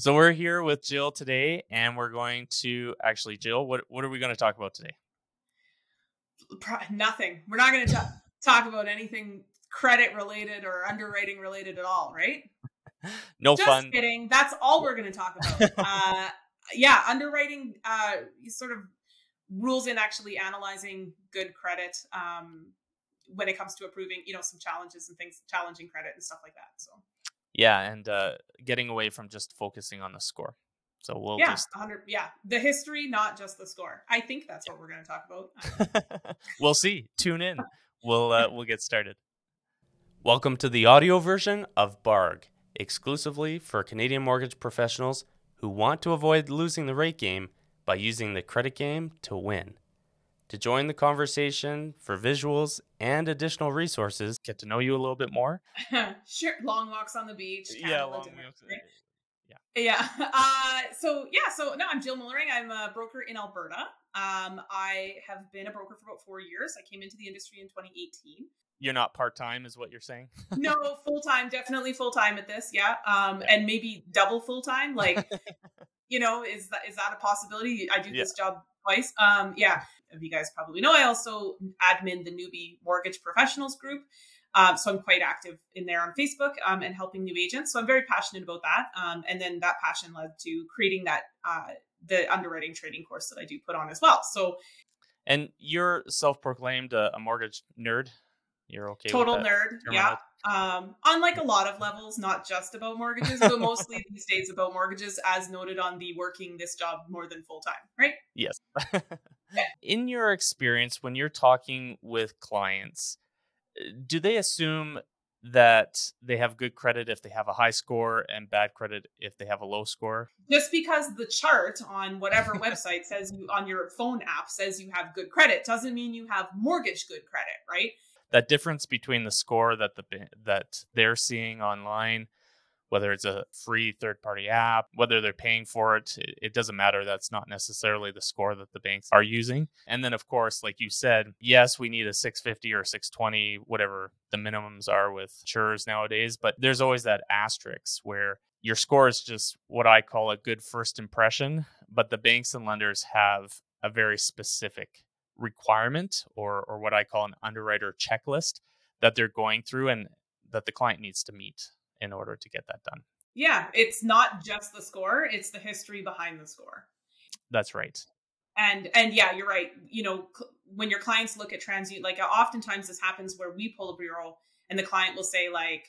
So we're here with Jill today, and we're going to actually, Jill, what what are we going to talk about today? Nothing. We're not going to talk about anything credit related or underwriting related at all, right? no Just fun. kidding. That's all we're going to talk about. uh, yeah, underwriting uh, sort of rules in actually analyzing good credit um, when it comes to approving, you know, some challenges and things, challenging credit and stuff like that. So yeah, and uh, getting away from just focusing on the score. So we'll yeah, just 100 yeah, the history, not just the score. I think that's what we're going to talk about. we'll see. Tune in. We'll uh, we'll get started. Welcome to the audio version of Barg, exclusively for Canadian mortgage professionals who want to avoid losing the rate game by using the credit game to win. To join the conversation for visuals and additional resources, get to know you a little bit more. sure, long walks on the beach. Yeah, long walks. Yeah. Yeah. Uh, so yeah. So no, I'm Jill Moellering. I'm a broker in Alberta. Um, I have been a broker for about four years. I came into the industry in 2018. You're not part time, is what you're saying? no, full time. Definitely full time at this. Yeah. Um, and maybe double full time. Like, you know, is that is that a possibility? I do yeah. this job twice. Um, yeah Of you guys probably know, I also admin the newbie mortgage professionals group. Um, so I'm quite active in there on Facebook um, and helping new agents. So I'm very passionate about that. Um, and then that passion led to creating that uh, the underwriting training course that I do put on as well. So, and you're self-proclaimed a, a mortgage nerd. You're okay. Total nerd. Yeah. Um, on like a lot of levels, not just about mortgages, but mostly these days about mortgages, as noted on the working this job more than full time, right? Yes. In your experience, when you're talking with clients, uh, do they assume that they have good credit if they have a high score and bad credit if they have a low score? Just because the chart on whatever website says you on your phone app says you have good credit doesn't mean you have mortgage good credit, right? That difference between the score that the that they're seeing online whether it's a free third party app whether they're paying for it, it doesn't matter that's not necessarily the score that the banks are using. And then of course like you said yes we need a 650 or 620 whatever the minimums are with insurers nowadays but there's always that asterisk where your score is just what I call a good first impression, but the banks and lenders have a very specific requirement or or what I call an underwriter checklist that they're going through and that the client needs to meet in order to get that done. Yeah, it's not just the score, it's the history behind the score. That's right. And and yeah, you're right. You know, cl- when your clients look at transient like uh, oftentimes this happens where we pull a bureau and the client will say like,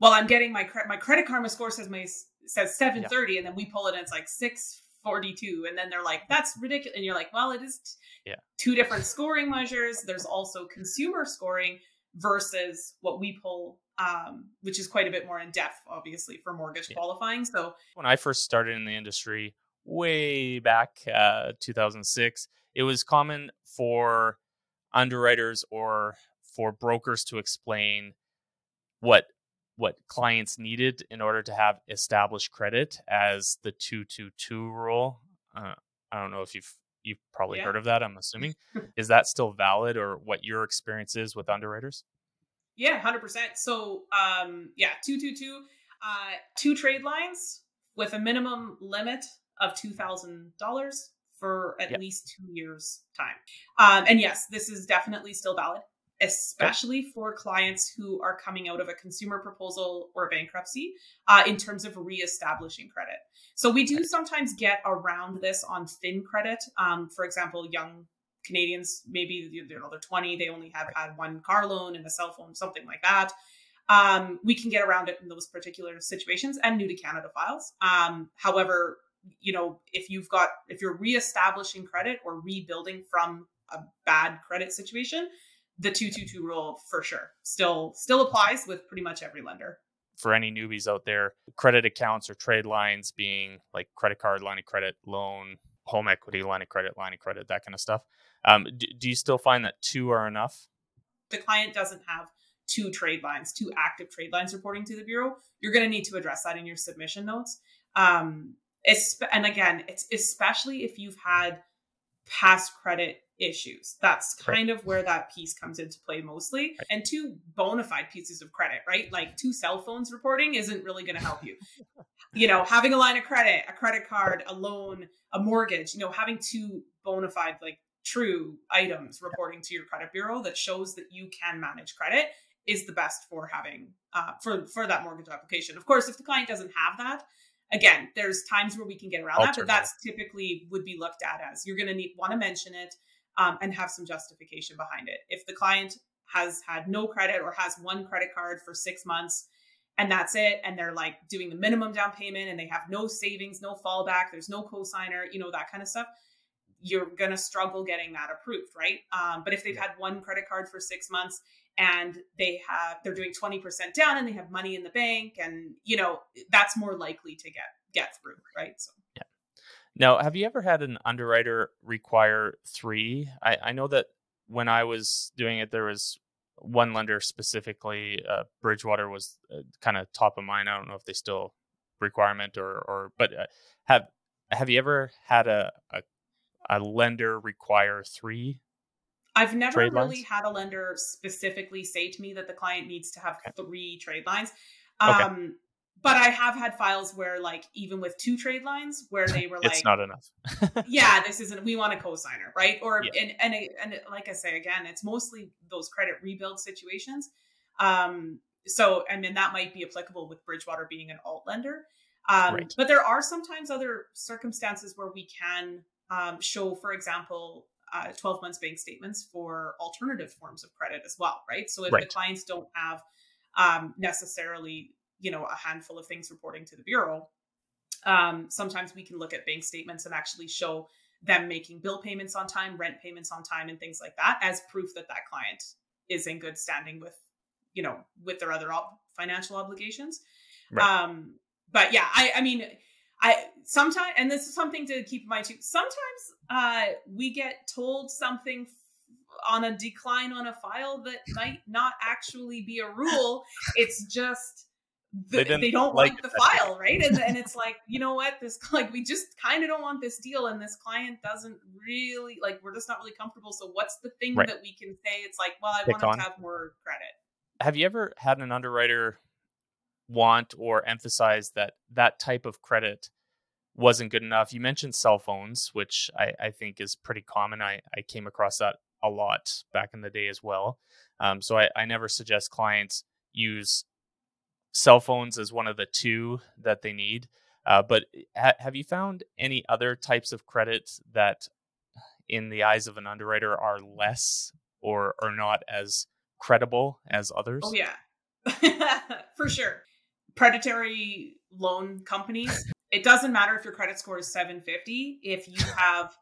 "Well, I'm getting my cre- my credit karma score says my says 730 yeah. and then we pull it and it's like 6 42 and then they're like that's ridiculous and you're like well it is t- yeah. two different scoring measures there's also consumer scoring versus what we pull um, which is quite a bit more in depth obviously for mortgage yeah. qualifying so when i first started in the industry way back uh, 2006 it was common for underwriters or for brokers to explain what what clients needed in order to have established credit as the 222 rule. Uh, I don't know if you've you've probably yeah. heard of that. I'm assuming is that still valid or what your experience is with underwriters? Yeah, hundred percent. So, um, yeah, two two two, uh, two trade lines with a minimum limit of two thousand dollars for at yep. least two years time. Um, and yes, this is definitely still valid especially for clients who are coming out of a consumer proposal or bankruptcy uh, in terms of reestablishing credit. So we do sometimes get around this on thin credit. Um, for example, young Canadians, maybe you know, they're 20, they only have had one car loan and a cell phone, something like that. Um, we can get around it in those particular situations and new to Canada files. Um, however, you know, if you've got, if you're reestablishing credit or rebuilding from a bad credit situation, the 222 rule for sure. Still still applies with pretty much every lender. For any newbies out there credit accounts or trade lines being like credit card line of credit loan home equity line of credit line of credit that kind of stuff um, do, do you still find that two are enough? The client doesn't have two trade lines two active trade lines reporting to the bureau. You're going to need to address that in your submission notes. Um, and again it's especially if you've had past credit issues. That's kind right. of where that piece comes into play mostly. Right. And two bona fide pieces of credit, right? Like two cell phones reporting isn't really going to help you. you know, having a line of credit, a credit card, a loan, a mortgage, you know, having two bona fide, like true items reporting to your credit bureau that shows that you can manage credit is the best for having uh, for for that mortgage application. Of course, if the client doesn't have that, again, there's times where we can get around that, but that's typically would be looked at as you're going to need want to mention it um, and have some justification behind it. If the client has had no credit or has one credit card for six months and that's it, and they're like doing the minimum down payment and they have no savings, no fallback, there's no cosigner, you know that kind of stuff you're going to struggle getting that approved, right? Um, but if they've had one credit card for six months and they have they're doing 20% down and they have money in the bank and you know that's more likely to get get through, right? So. Now, have you ever had an underwriter require three? I, I know that when I was doing it, there was one lender specifically. Uh, Bridgewater was uh, kind of top of mind. I don't know if they still requirement or or but uh, have have you ever had a, a a lender require three? I've never really lines? had a lender specifically say to me that the client needs to have okay. three trade lines. Um, okay. But I have had files where, like, even with two trade lines, where they were like, "It's not enough." yeah, this isn't. We want a cosigner, right? Or yeah. and and and like I say again, it's mostly those credit rebuild situations. Um, so I mean that might be applicable with Bridgewater being an alt lender. Um, right. But there are sometimes other circumstances where we can um, show, for example, uh, 12 months bank statements for alternative forms of credit as well, right? So if right. the clients don't have um, necessarily, you know, a handful of things reporting to the bureau, um, sometimes we can look at bank statements and actually show them making bill payments on time, rent payments on time, and things like that as proof that that client is in good standing with, you know, with their other ob- financial obligations. Right. Um, but yeah, I, I mean, I sometimes, and this is something to keep in mind too. Sometimes uh, we get told something on a decline on a file that might not actually be a rule. It's just the, they, they, don't like, the file, right? And, and it's like, you know what? This like we just kind of don't want this deal, and this client doesn't really like. We're just not really comfortable. So what's the thing right. that we can say? It's like, well, I want to have more credit. Have you ever had an underwriter want or emphasize that that type of credit wasn't good enough. You mentioned cell phones, which I, I think is pretty common. I, I came across that a lot back in the day as well. Um, so I, I never suggest clients use cell phones as one of the two that they need. Uh, but ha- have you found any other types of credit that, in the eyes of an underwriter, are less or are not as credible as others? Oh yeah, for sure predatory loan companies. it doesn't matter if your credit score is 750 if you have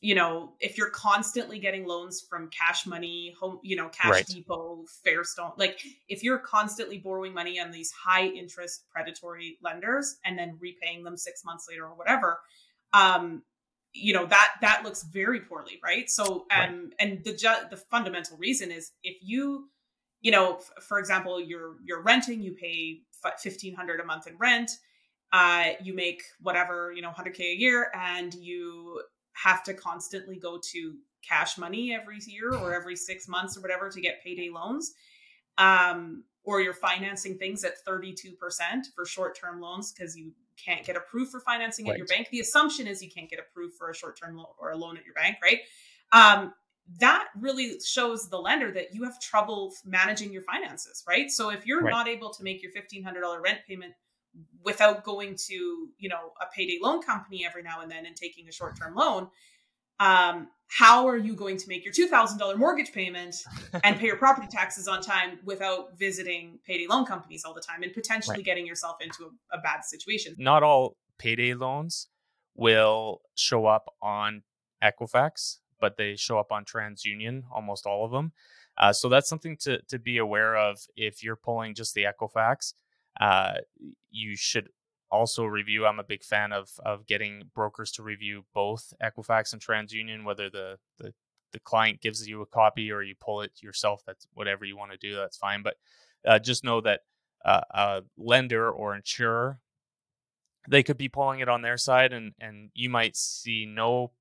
you know if you're constantly getting loans from cash money home you know cash right. depot fairstone like if you're constantly borrowing money on these high interest predatory lenders and then repaying them six months later or whatever um you know that that looks very poorly right so um right. and the ju- the fundamental reason is if you you know f- for example you're you're renting you pay 1500 a month in rent uh, you make whatever you know 100k a year and you have to constantly go to cash money every year or every six months or whatever to get payday loans um, or you're financing things at 32% for short-term loans because you can't get approved for financing right. at your bank the assumption is you can't get approved for a short-term loan or a loan at your bank right um, that really shows the lender that you have trouble managing your finances, right? So if you're right. not able to make your $1500 rent payment without going to, you know, a payday loan company every now and then and taking a short-term loan, um, how are you going to make your $2000 mortgage payment and pay your property taxes on time without visiting payday loan companies all the time and potentially right. getting yourself into a, a bad situation? Not all payday loans will show up on Equifax but they show up on TransUnion, almost all of them. Uh, so that's something to to be aware of if you're pulling just the Equifax. Uh, you should also review. I'm a big fan of of getting brokers to review both Equifax and TransUnion, whether the the the client gives you a copy or you pull it yourself. That's whatever you want to do. That's fine. But uh, just know that uh, a lender or insurer they could be pulling it on their side, and and you might see no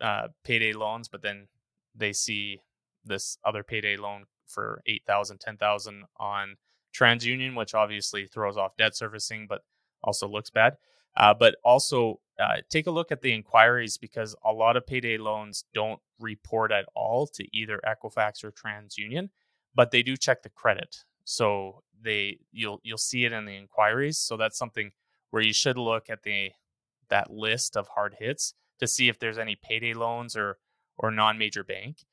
uh, payday loans, but then they see this other payday loan for 8000 10000 on TransUnion, which obviously throws off debt servicing, but also looks bad. Uh, but also uh, take a look at the inquiries because a lot of payday loans don't report at all to either Equifax or TransUnion, but they do check the credit. So they you'll you'll see it in the inquiries. So that's something where you should look at the that list of hard hits to see if there's any payday loans or or non-major bank.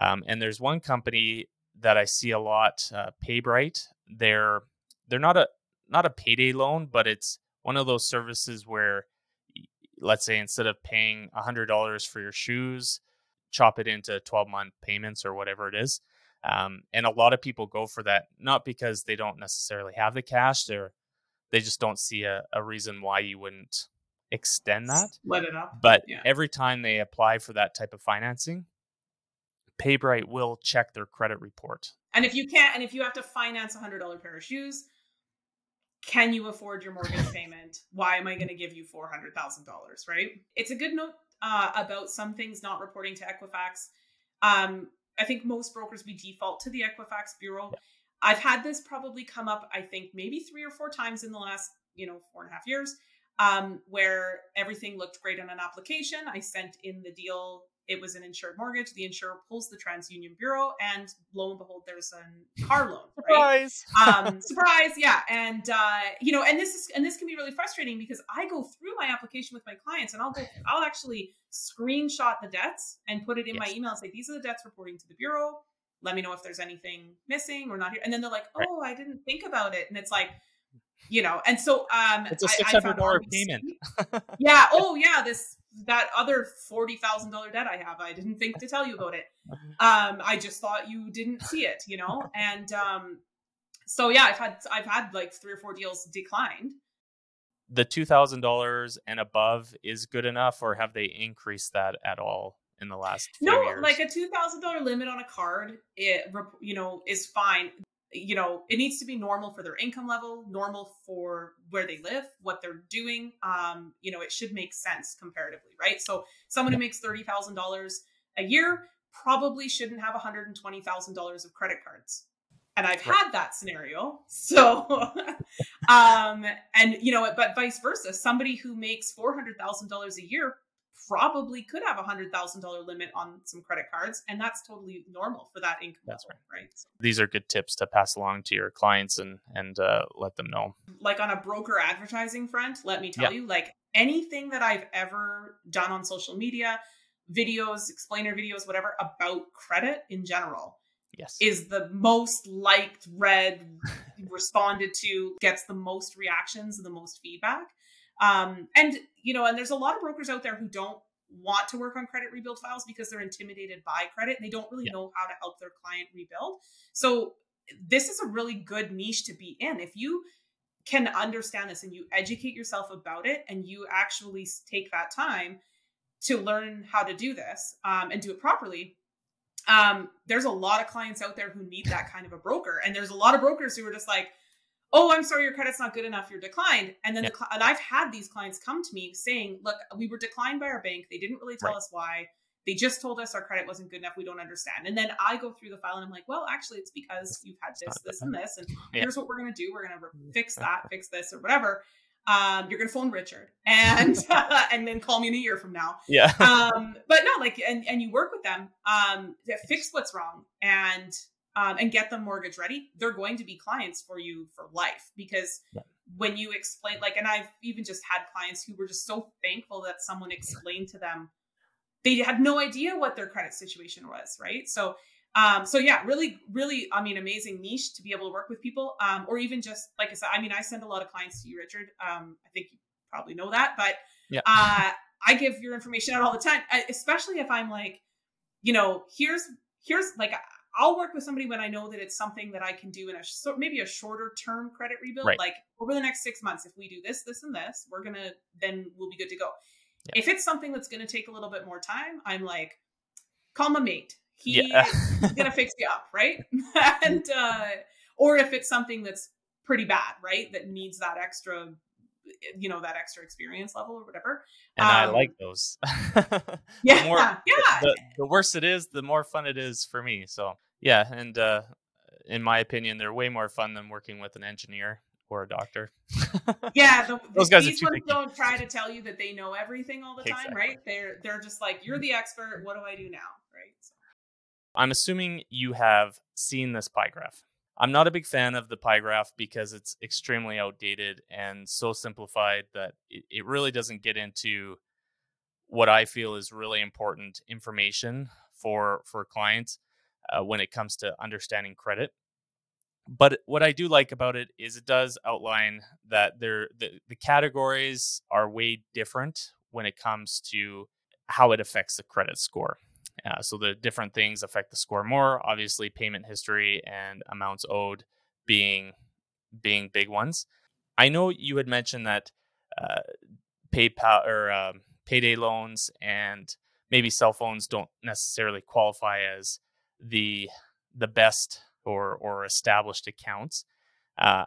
Um, and there's one company that I see a lot, uh, PayBright. They're they're not a not a payday loan, but it's one of those services where, let's say, instead of paying hundred dollars for your shoes, chop it into twelve month payments or whatever it is. Um, and a lot of people go for that not because they don't necessarily have the cash; they're they just don't see a, a reason why you wouldn't extend that. Let it up. But yeah. every time they apply for that type of financing, PayBright will check their credit report. And if you can't, and if you have to finance a hundred dollar pair of shoes, can you afford your mortgage payment? Why am I going to give you four hundred thousand dollars? Right? It's a good note uh, about some things not reporting to Equifax. Um, I think most brokers we default to the Equifax bureau. I've had this probably come up. I think maybe three or four times in the last you know four and a half years, um, where everything looked great on an application. I sent in the deal it was an insured mortgage. The insurer pulls the TransUnion Bureau, and lo and behold, there's a car loan. Right? surprise! um, surprise! Yeah, and uh, you know, and this is and this can be really frustrating because I go through my application with my clients, and I'll go, I'll actually screenshot the debts and put it in yes. my email and say these are the debts reporting to the bureau. Let me know if there's anything missing or not here. And then they're like, "Oh, right. I didn't think about it," and it's like you know and so um it's a six hundred dollar payment yeah oh yeah this that other forty thousand dollar debt I have. I didn't think to tell you about it. Um, I just thought you didn't see it, you know. And um, so yeah, I've had I've had like three or four deals declined. The two thousand dollars and above is good enough, or have they increased that at all in the last? no, years? like a two thousand dollar limit on a card, it you know is fine you know it needs to be normal for their income level normal for where they live what they're doing um you know it should make sense comparatively right? So someone who makes $30000 a year probably shouldn't have $120000 of credit cards. And i've had that scenario so um and you know but vice versa somebody who makes $400000 a year probably could have a hundred thousand dollar limit on some credit cards, and that's totally normal for that income. That's level, right. right? So. These are good tips to pass along to your clients and and uh, let them know. Like on a broker advertising front, let me tell yeah. you, like anything that I've ever done on social media, videos, explainer videos, whatever about credit in general. Yes. Is the most liked, read, responded to, gets the most reactions, and the most feedback. Um, and you know, and there's a lot of brokers out there who don't want to work on credit rebuild files because they're intimidated by credit and they don't really yeah. know how to help their client rebuild. So this is a really good niche to be in. If you can understand this and you educate yourself about it and you actually take that time to learn how to do this um, and do it properly um, there's a lot of clients out there who need that kind of a broker and there's a lot of brokers who are just like oh i'm sorry your credit's not good enough you're declined and then yeah. the, and i've had these clients come to me saying look we were declined by our bank they didn't really tell right. us why they just told us our credit wasn't good enough we don't understand and then i go through the file and i'm like well actually it's because you've had this this and this and yeah. here's what we're going to do we're going to fix that fix this or whatever um, you're gonna phone Richard and uh, and then call me in a year from now. Yeah. um, but no, like and and you work with them um to fix what's wrong and um, and get them mortgage ready, they're going to be clients for you for life because yeah. when you explain, like, and I've even just had clients who were just so thankful that someone explained to them, they had no idea what their credit situation was, right? So, um, so yeah, really, really, I mean, amazing niche to be able to work with people, um, or even just like I said, I mean, I send a lot of clients to you, Richard. Um, I think you probably know that, but yeah. uh, I give your information out all the time, especially if I'm like, you know, here's here's like I'll work with somebody when I know that it's something that I can do in a so maybe a shorter term credit rebuild. Right. Like over the next six months, if we do this, this, and this, we're gonna then we'll be good to go. If it's something that's gonna take a little bit more time, I'm like, call my mate. He, yeah. he's gonna fix you up, right? and uh, or if it's something that's pretty bad, right, that needs that extra you know that extra experience level or whatever. And um, I like those. yeah, more, yeah. The, the, worse it is, the more fun it is for me. So yeah, and uh, in my opinion, they're way more fun than working with an engineer or a doctor. yeah, the, those guys these ones don't try to tell you that they know everything all the time, right? They're they're just like, you're the expert. What do I do now, right? So. I'm assuming you have seen this pie graph. I'm not a big fan of the pie graph because it's extremely outdated and so simplified that it, it really doesn't get into what I feel is really important information for for clients uh, when it comes to understanding credit but what I do like about it is it does outline that there the, the categories are way different when it comes to how it affects the credit score. Uh, so the different things affect the score more. Obviously, payment history and amounts owed being being big ones. I know you had mentioned that uh, PayPal or uh, payday loans and maybe cell phones don't necessarily qualify as the the best or or established accounts. Uh,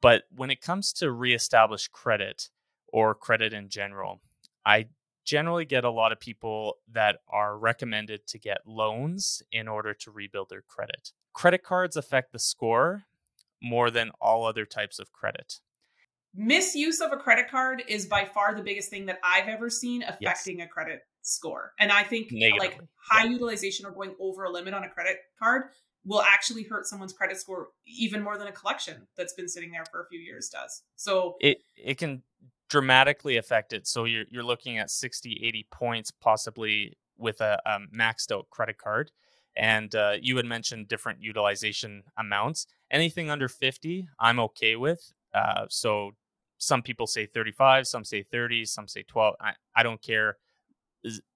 but when it comes to reestablish credit or credit in general, I generally get a lot of people that are recommended to get loans in order to rebuild their credit. Credit cards affect the score more than all other types of credit. Misuse of a credit card is by far the biggest thing that I've ever seen affecting yes. a credit score. And I think like high yeah. utilization or going over a limit on a credit card will actually hurt someone's credit score even more than a collection that's been sitting there for a few years does. So it it can dramatically affect it. So you're you're looking at 60, 80 points possibly with a um, maxed out credit card. And uh, you had mentioned different utilization amounts. Anything under 50, I'm okay with. Uh, so some people say 35, some say 30, some say 12. I, I don't care.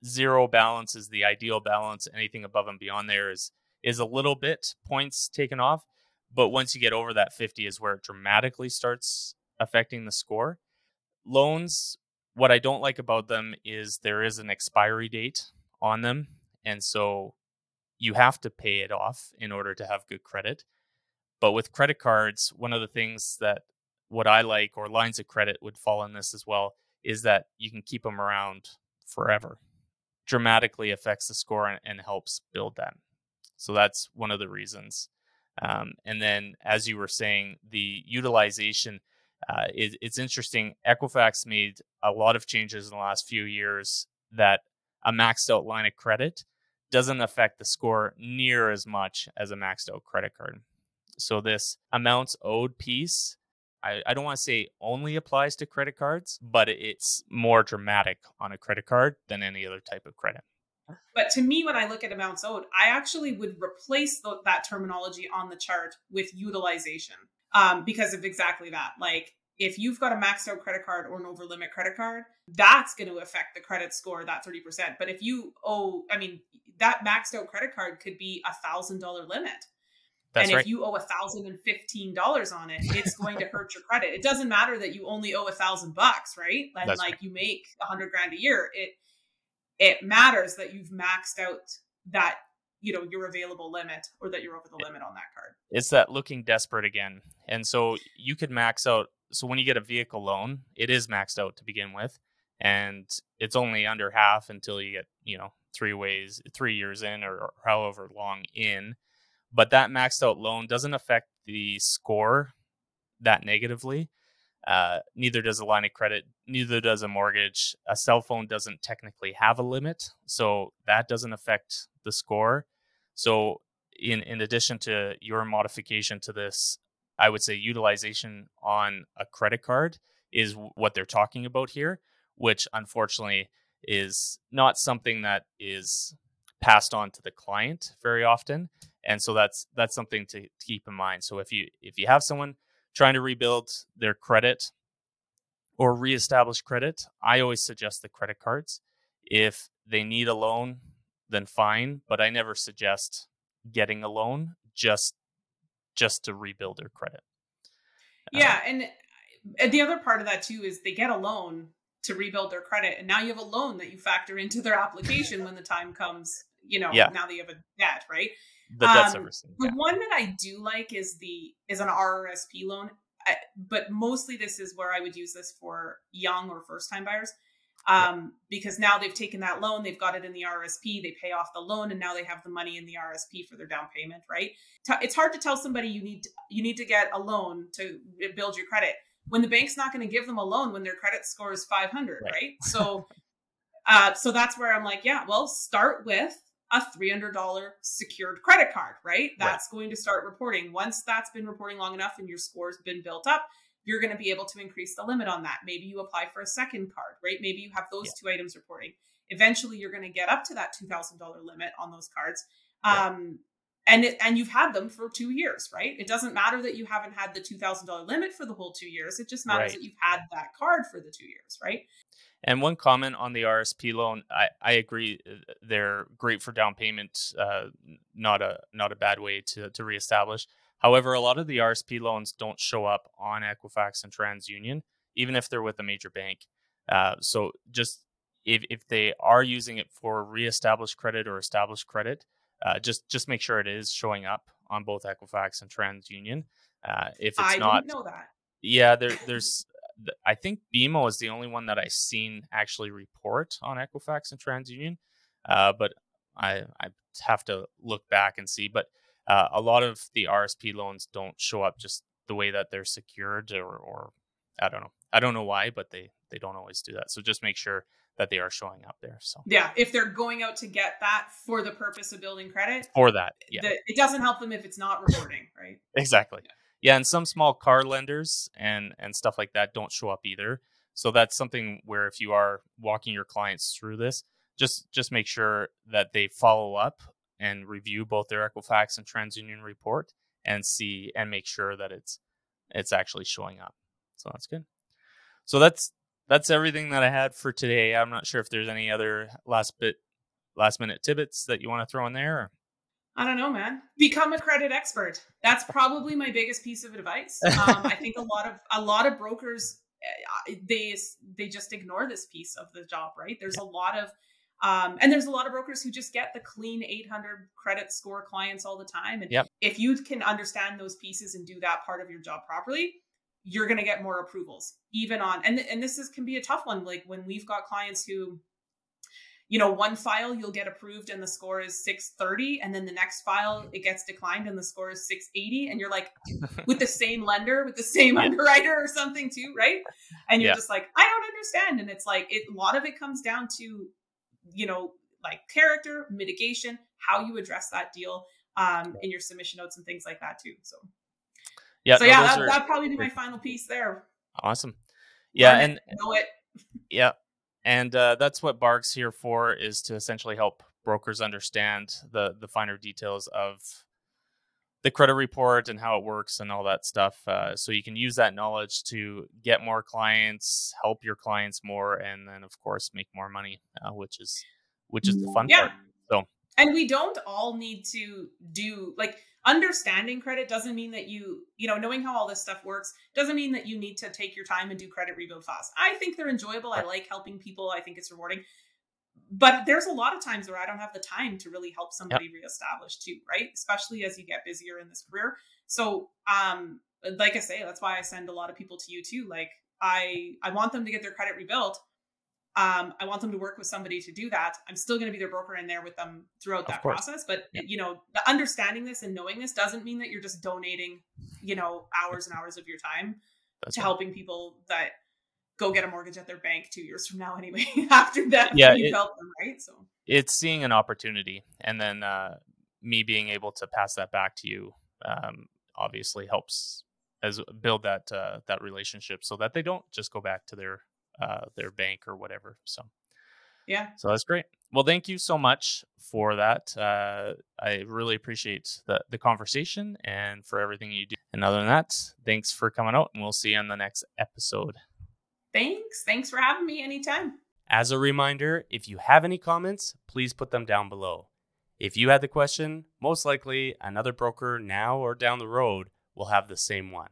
Zero balance is the ideal balance. Anything above and beyond there is is a little bit points taken off, but once you get over that 50 is where it dramatically starts affecting the score. Loans, what I don't like about them is there is an expiry date on them, and so you have to pay it off in order to have good credit. But with credit cards, one of the things that what I like or lines of credit would fall in this as well is that you can keep them around forever. Dramatically affects the score and, and helps build that. So that's one of the reasons. Um, and then, as you were saying, the utilization uh, is it's interesting. Equifax made a lot of changes in the last few years that a maxed out line of credit doesn't affect the score near as much as a maxed out credit card. So this amounts owed piece, I, I don't want to say only applies to credit cards, but it's more dramatic on a credit card than any other type of credit. But to me, when I look at amounts owed, I actually would replace the, that terminology on the chart with utilization um, because of exactly that. Like, if you've got a maxed out credit card or an over limit credit card, that's going to affect the credit score that 30%. But if you owe, I mean, that maxed out credit card could be a thousand dollar limit. That's and if you owe a thousand and fifteen dollars on it, it's going to hurt your credit. It doesn't matter that you only owe a thousand bucks, right? And That's like right. you make a hundred grand a year. It it matters that you've maxed out that you know your available limit or that you're over the limit on that card. It's that looking desperate again. And so you could max out so when you get a vehicle loan it is maxed out to begin with and it's only under half until you get you know three ways three years in or, or however long in. But that maxed out loan doesn't affect the score that negatively. Uh, neither does a line of credit, neither does a mortgage. A cell phone doesn't technically have a limit, so that doesn't affect the score. So, in in addition to your modification to this, I would say utilization on a credit card is what they're talking about here, which unfortunately is not something that is passed on to the client very often, and so that's that's something to, to keep in mind. So if you if you have someone trying to rebuild their credit or reestablish credit, I always suggest the credit cards. If they need a loan, then fine, but I never suggest getting a loan just just to rebuild their credit. Yeah, um, and uh, the other part of that too is they get a loan to rebuild their credit and now you have a loan that you factor into their application when the time comes, you know, yeah. now that you have a debt, right? the debt um, servicing. The one that I do like is the is an RRSP loan. I, but mostly this is where I would use this for young or first time buyers. Um, because now they've taken that loan, they've got it in the RSP, they pay off the loan, and now they have the money in the RSP for their down payment, right? It's hard to tell somebody you need to, you need to get a loan to build your credit when the bank's not going to give them a loan when their credit score is 500, right? right? So, uh, so that's where I'm like, yeah, well, start with a $300 secured credit card, right? That's right. going to start reporting. Once that's been reporting long enough and your score's been built up, you're going to be able to increase the limit on that. Maybe you apply for a second card, right? Maybe you have those yeah. two items reporting. Eventually, you're going to get up to that $2,000 limit on those cards. Um, and it, and you've had them for two years, right? It doesn't matter that you haven't had the two thousand dollar limit for the whole two years. It just matters right. that you've had that card for the two years, right? And one comment on the RSP loan, I, I agree, uh, they're great for down payment, uh, not a not a bad way to to reestablish. However, a lot of the RSP loans don't show up on Equifax and TransUnion, even if they're with a major bank. Uh, so just if if they are using it for reestablished credit or established credit, uh, just just make sure it is showing up on both Equifax and TransUnion. Uh, if it's I not, know that. Yeah, there, there's I think BMO is the only one that I've seen actually report on Equifax and TransUnion, uh, but I I have to look back and see. But uh, a lot of the RSP loans don't show up just the way that they're secured, or or I don't know. I don't know why, but they they don't always do that. So just make sure that they are showing up there. So yeah, if they're going out to get that for the purpose of building credit, for that, yeah, the, it doesn't help them if it's not reporting, right? exactly. Yeah yeah, and some small car lenders and and stuff like that don't show up either. So that's something where if you are walking your clients through this, just just make sure that they follow up and review both their Equifax and TransUnion report and see and make sure that it's it's actually showing up. So that's good. So that's that's everything that I had for today. I'm not sure if there's any other last bit last minute tidbits that you want to throw in there. Or... I don't know, man. Become a credit expert. That's probably my biggest piece of advice. Um, I think a lot of a lot of brokers eh, they they just ignore this piece of the job, right? There's a lot of um, and there's a lot of brokers who just get the clean 800 credit score clients all the time. And yep. if you can understand those pieces and do that part of your job properly, you're going to get more approvals, even on and and this is can be a tough one. Like when we've got clients who you know one file you'll get approved and the score is 630 and then the next file it gets declined and the score is 680 and you're like with the same lender with the same yeah. underwriter or something too right and you're yeah. just like i don't understand and it's like it, a lot of it comes down to you know like character mitigation how you address that deal um in your submission notes and things like that too so. Yeah so no, yeah that, are, that'd probably be my final piece there. Awesome. Yeah Learn and it, know it. Yeah and uh, that's what Bark's here for is to essentially help brokers understand the the finer details of the credit report and how it works and all that stuff uh, so you can use that knowledge to get more clients help your clients more and then of course make more money uh, which is which is the fun yeah. part so. And we don't all need to do like understanding credit doesn't mean that you you know knowing how all this stuff works doesn't mean that you need to take your time and do credit rebuild fast. I think they're enjoyable. I like helping people. I think it's rewarding but there's a lot of times where i don't have the time to really help somebody yep. reestablish too right especially as you get busier in this career so um like i say that's why i send a lot of people to you too like i i want them to get their credit rebuilt um, I want them to work with somebody to do that. I'm still going to be their broker in there with them throughout that process. But yeah. you know, the understanding this and knowing this doesn't mean that you're just donating, you know, hours and hours of your time That's to right. helping people that go get a mortgage at their bank two years from now anyway. after that, yeah, you help them, right? So it's seeing an opportunity, and then uh, me being able to pass that back to you, um, obviously helps as build that uh, that relationship so that they don't just go back to their uh, their bank or whatever. So yeah, so that's great. Well, thank you so much for that. Uh, I really appreciate the the conversation and for everything you do. And other than that, thanks for coming out, and we'll see you on the next episode. Thanks. Thanks for having me anytime. As a reminder, if you have any comments, please put them down below. If you had the question, most likely another broker now or down the road will have the same one.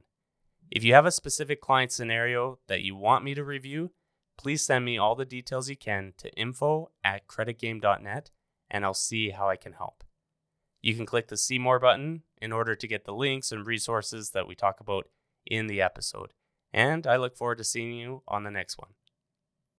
If you have a specific client scenario that you want me to review, please send me all the details you can to info at creditgame.net and I'll see how I can help. You can click the See More button in order to get the links and resources that we talk about in the episode. And I look forward to seeing you on the next one.